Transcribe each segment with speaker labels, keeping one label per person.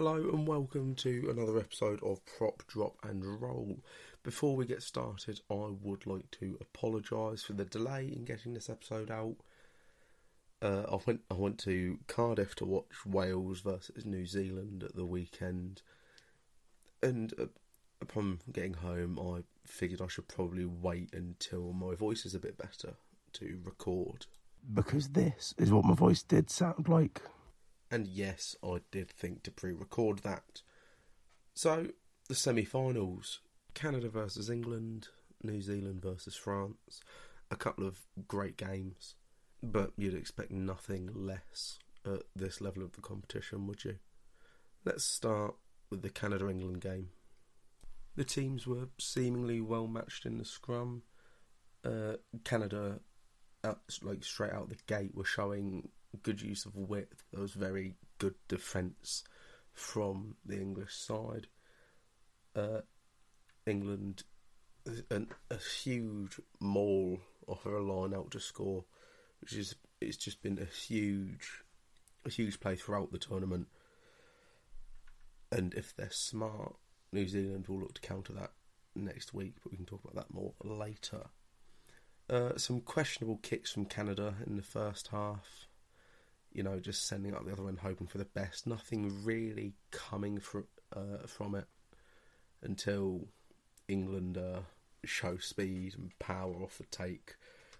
Speaker 1: Hello and welcome to another episode of Prop, Drop and Roll. Before we get started, I would like to apologise for the delay in getting this episode out. Uh, I went I went to Cardiff to watch Wales versus New Zealand at the weekend, and uh, upon getting home, I figured I should probably wait until my voice is a bit better to record.
Speaker 2: Because this is what my voice did sound like.
Speaker 1: And yes, I did think to pre record that. So, the semi finals Canada versus England, New Zealand versus France. A couple of great games, but you'd expect nothing less at this level of the competition, would you? Let's start with the Canada England game. The teams were seemingly well matched in the scrum. Uh, Canada, out, like straight out the gate, were showing good use of width. There was very good defence from the English side. Uh, England, an, a huge maul off a line out to score, which is it's just been a huge, a huge play throughout the tournament. And if they're smart, New Zealand will look to counter that next week, but we can talk about that more later. Uh, some questionable kicks from Canada in the first half you know, just sending up the other end, hoping for the best. Nothing really coming from uh, from it until England uh, show speed and power off the take,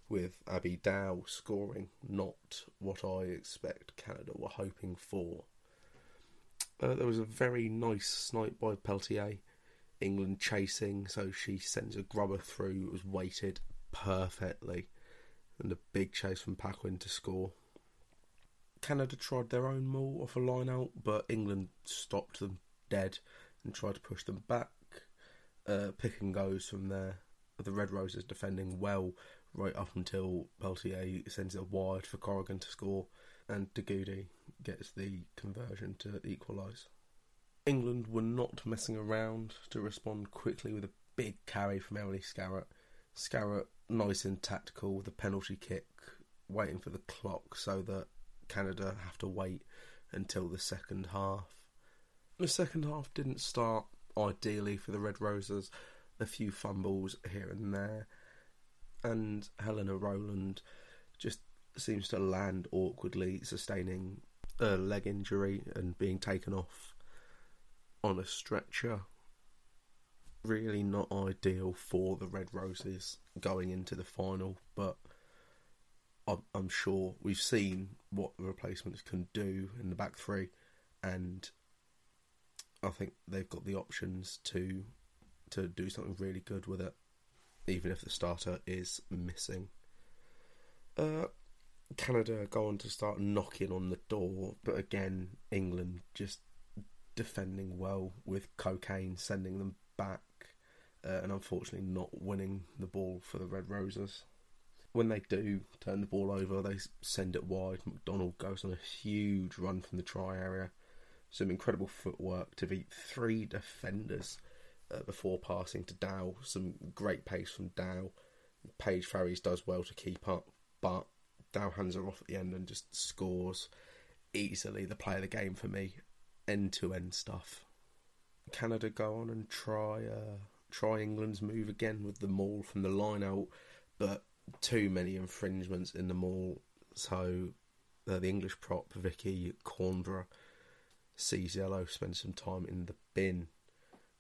Speaker 1: with Abby Dow scoring not what I expect Canada were hoping for. Uh, there was a very nice snipe by Peltier. England chasing, so she sends a grubber through. It was weighted perfectly, and a big chase from Paquin to score. Canada tried their own maul off a line out, but England stopped them dead and tried to push them back. Uh, pick and goes from there. The Red Roses defending well right up until Peltier sends it wide for Corrigan to score, and de Goede gets the conversion to equalise. England were not messing around to respond quickly with a big carry from Emily Scarratt. Scarratt, nice and tactical with a penalty kick, waiting for the clock so that Canada have to wait until the second half. The second half didn't start ideally for the Red Roses. A few fumbles here and there, and Helena Rowland just seems to land awkwardly, sustaining a leg injury and being taken off on a stretcher. Really not ideal for the Red Roses going into the final, but I'm sure we've seen what the replacements can do in the back three, and I think they've got the options to to do something really good with it, even if the starter is missing. Uh, Canada go on to start knocking on the door, but again, England just defending well with Cokayne, sending them back, uh, and unfortunately not winning the ball for the Red Roses when they do turn the ball over, they send it wide. McDonald goes on a huge run from the try area. Some incredible footwork to beat three defenders uh, before passing to Dow. Some great pace from Dow. Paige Farries does well to keep up, but Dow hands her off at the end and just scores easily the play of the game for me. End to end stuff. Canada go on and try uh, try England's move again with the maul from the line out, but too many infringements in the maul. So uh, the English prop Vickii Cornborough sees yellow, spends some time in the bin.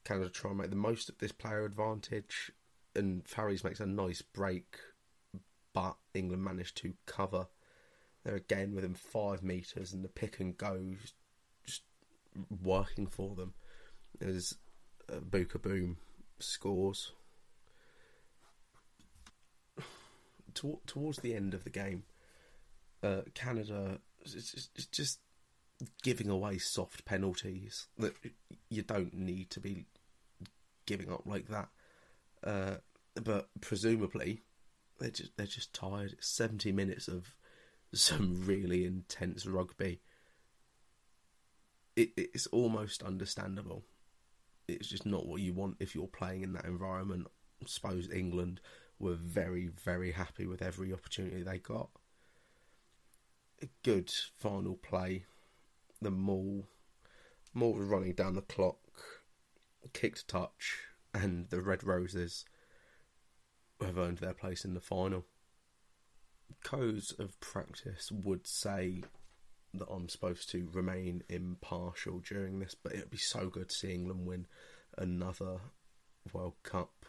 Speaker 1: Canada try and make the most of this player advantage, and Farries makes a nice break, but England managed to cover. They're again within five metres, and the pick and goes just working for them. As uh, Buka Boom scores to, towards the end of the game, uh, Canada is just, giving away soft penalties that you don't need to be giving up like that. Uh, but presumably, they're just they're just tired. Seventy minutes of some really intense rugby. It, it's almost understandable. It's just not what you want if you're playing in that environment. I suppose England were very, very happy with every opportunity they got. A good final play. The maul Moore was running down the clock, kicked touch, and the Red Roses have earned their place in the final. Codes of practice would say that I'm supposed to remain impartial during this, but it'd be so good seeing them win another World Cup.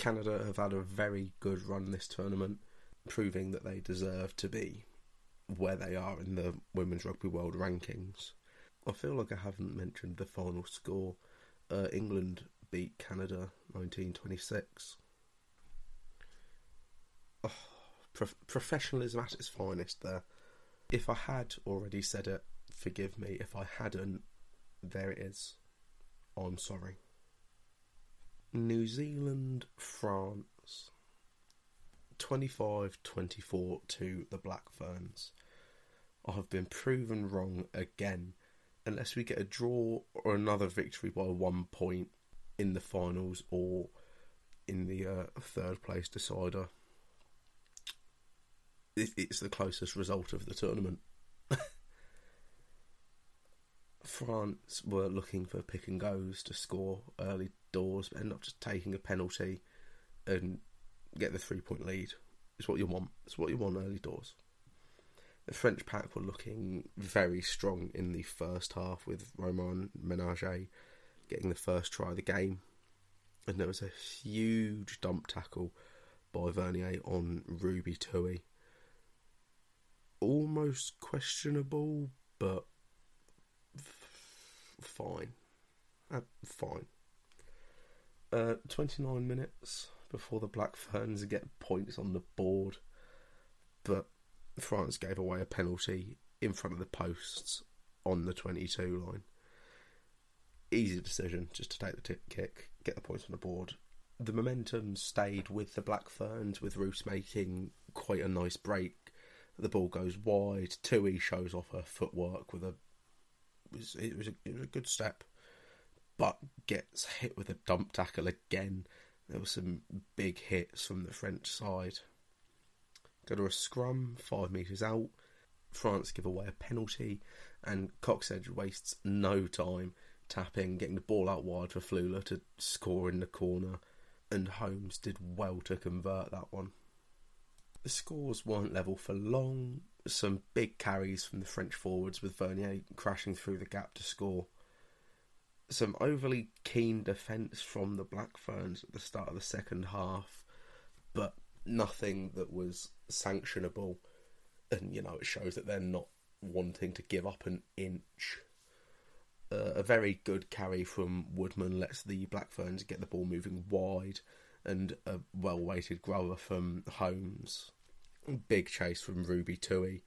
Speaker 1: Canada have had a very good run this tournament, proving that they deserve to be where they are in the Women's Rugby World Rankings. I feel like I haven't mentioned the final score. Uh, England beat Canada 1926. Oh, prof- professionalism at its finest there. If I had already said it, forgive me. If I hadn't, there it is. I'm sorry. New Zealand, France. 25 24 to the Black Ferns. I have been proven wrong again. Unless we get a draw or another victory by one point in the finals or in the uh, third place decider, it's the closest result of the tournament. France were looking for pick and goes to score early doors, but end up just taking a penalty and get the three point lead. It's what you want. It's what you want early doors. The French pack were looking very strong in the first half with Romane Ménager getting the first try of the game. And there was a huge dump tackle by Vernier on Ruby Tui. Almost questionable, but f- fine. Uh, fine. Uh, 29 minutes before the Black Ferns get points on the board, but France gave away a penalty in front of the posts on the 22 line. Easy decision just to take the tip kick, get the points on the board. The momentum stayed with the Black Ferns, with Roos making quite a nice break. The ball goes wide. Tui shows off her footwork with a. It was, it was a, it was a good step, but gets hit with a dump tackle again. There were some big hits from the French side. Go to a scrum, five metres out. France give away a penalty, and Cocksedge wastes no time tapping, getting the ball out wide for Fluhler to score in the corner, and Holmes did well to convert that one. The scores weren't level for long. Some big carries from the French forwards, with Vernier crashing through the gap to score. Some overly keen defence from the Black Ferns at the start of the second half, but nothing that was sanctionable. And, you know, it shows that they're not wanting to give up an inch. Uh, a very good carry from Woodman lets the Black Ferns get the ball moving wide, and a well weighted grubber from Holmes. Big chase from Ruby Tui,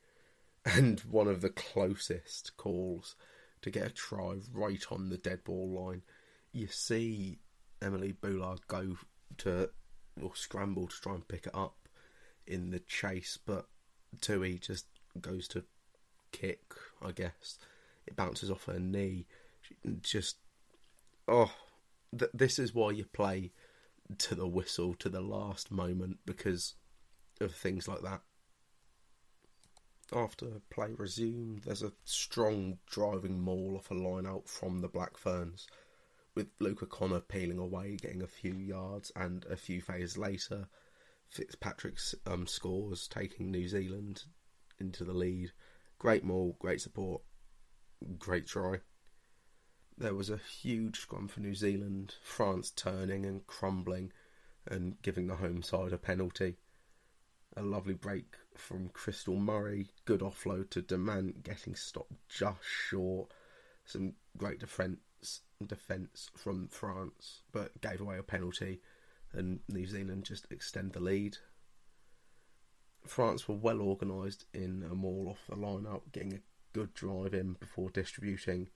Speaker 1: and one of the closest calls to get a try right on the dead ball line. You see Emily Boulard go to or scramble to try and pick it up in the chase, but Tui just goes to kick, I guess. It bounces off her knee. Just, oh, th- this is why you play to the whistle to the last moment because of things like that. After play resumed, there's a strong driving maul off a line out from the Black Ferns, with Luka Connor peeling away, getting a few yards, and a few phases later, Fitzpatrick um, scores, taking New Zealand into the lead. Great maul, great support, great try. There was a huge scrum for New Zealand, France turning and crumbling and giving the home side a penalty. A lovely break from Krystal Murray, good offload to Demant, getting stopped just short. Some great defence defence from France, but gave away a penalty, and New Zealand just extend the lead. France were well organised in a maul off the line up, getting a good drive in before distributing,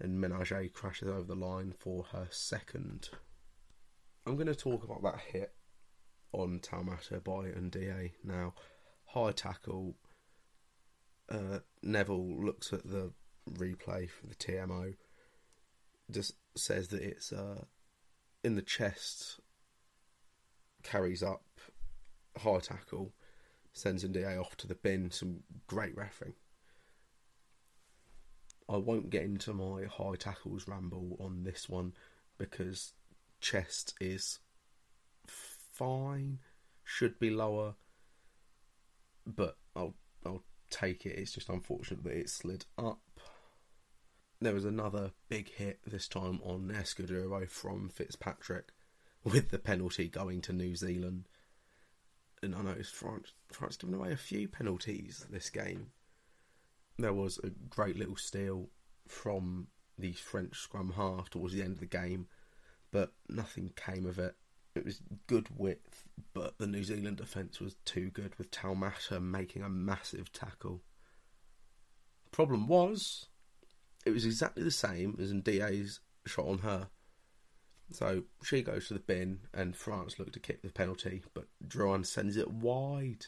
Speaker 1: and Ménager crashes over the line for her second. I'm going to talk about that hit on Taumata by Ndiaye now. High tackle. Uh, Neville looks at the replay for the TMO just says that it's uh, in the chest, carries up, high tackle, sends Ndiaye off to the bin. Some great refereeing. I won't get into my high tackles ramble on this one because chest is fine, should be lower, but I'll I'll take it. It's just unfortunate that it slid up. There was another big hit this time on Escudero from Fitzpatrick, with the penalty going to New Zealand. And I noticed France France giving away a few penalties this game. There was a great little steal from the French scrum half towards the end of the game, but nothing came of it. It was good width, but the New Zealand defence was too good with Taumata making a massive tackle. Problem was, it was exactly the same as Ndiaye's shot on her. So she goes to the bin, and France look to kick the penalty, but Drouin sends it wide.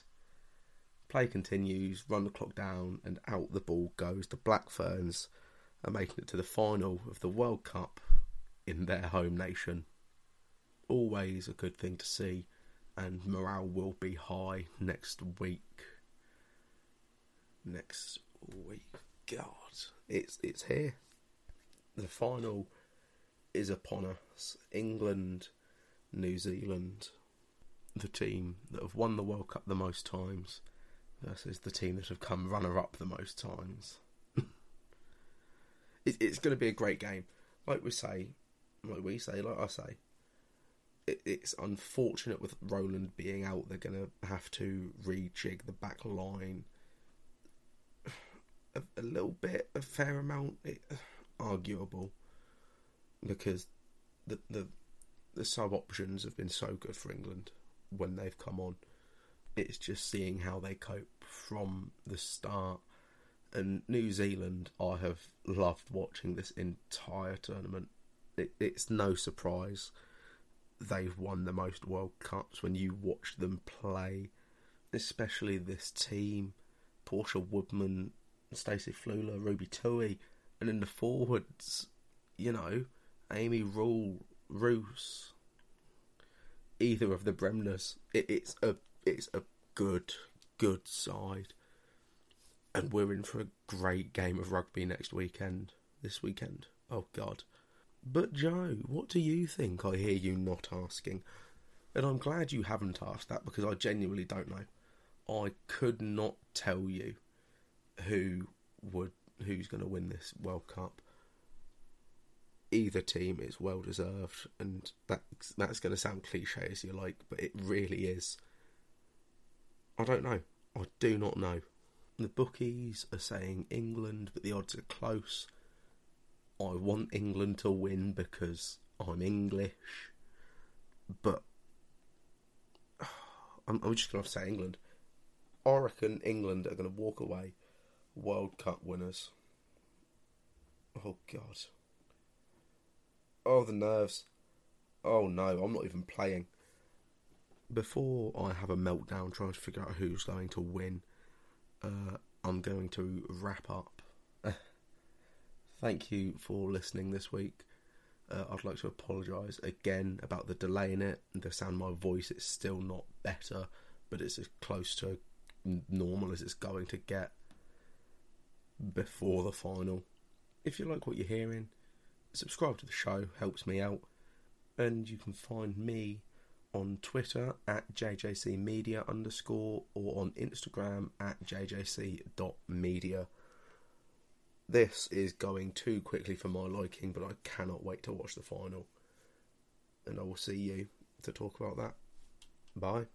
Speaker 1: Play continues, run the clock down, and out the ball goes. The Black Ferns are making it to the final of the World Cup in their home nation. Always a good thing to see, and morale will be high next week. Next week, God, it's it's here. The final is upon us. England, New Zealand, the team that have won the World Cup the most times versus the team that have come runner up the most times. it, it's going to be a great game. Like we say, like we say, like I say, it's unfortunate with Rowland being out. They're going to have to rejig the back line a, a little bit, a fair amount, it, arguable because the the the sub options have been so good for England when they've come on. It's just seeing how they cope from the start. And New Zealand, I have loved watching this entire tournament. It, it's no surprise they've won the most World Cups when you watch them play, especially this team. Portia Woodman, Stacey Fluhler, Ruby Tui, and in the forwards, you know, Amy Rule, Roos, either of the Bremners. It, it's a it's a good good side, and we're in for a great game of rugby next weekend. This weekend, oh God! But Joe, what do you think? I hear you not asking, and I'm glad you haven't asked that because I genuinely don't know. I could not tell you who would who's going to win this World Cup either team is well deserved, and that's that's going to sound cliche as you like, but it really is. I don't know. I do not know. The bookies are saying England, but the odds are close. I want England to win because I'm English, but I'm, I'm just going to say England. I reckon England are going to walk away World Cup winners. Oh God. Oh, the nerves. Oh no, I'm not even playing. Before I have a meltdown trying to figure out who's going to win, uh, I'm going to wrap up. Thank you for listening this week. Uh, I'd like to apologise again about the delay in it. The sound of my voice is still not better, but it's as close to normal as it's going to get before the final. If you like what you're hearing, subscribe to the show, helps me out. And you can find me on Twitter at jjcmedia underscore or on Instagram at jjc.media. This is going too quickly for my liking, but I cannot wait to watch the final. And I will see you to talk about that. Bye.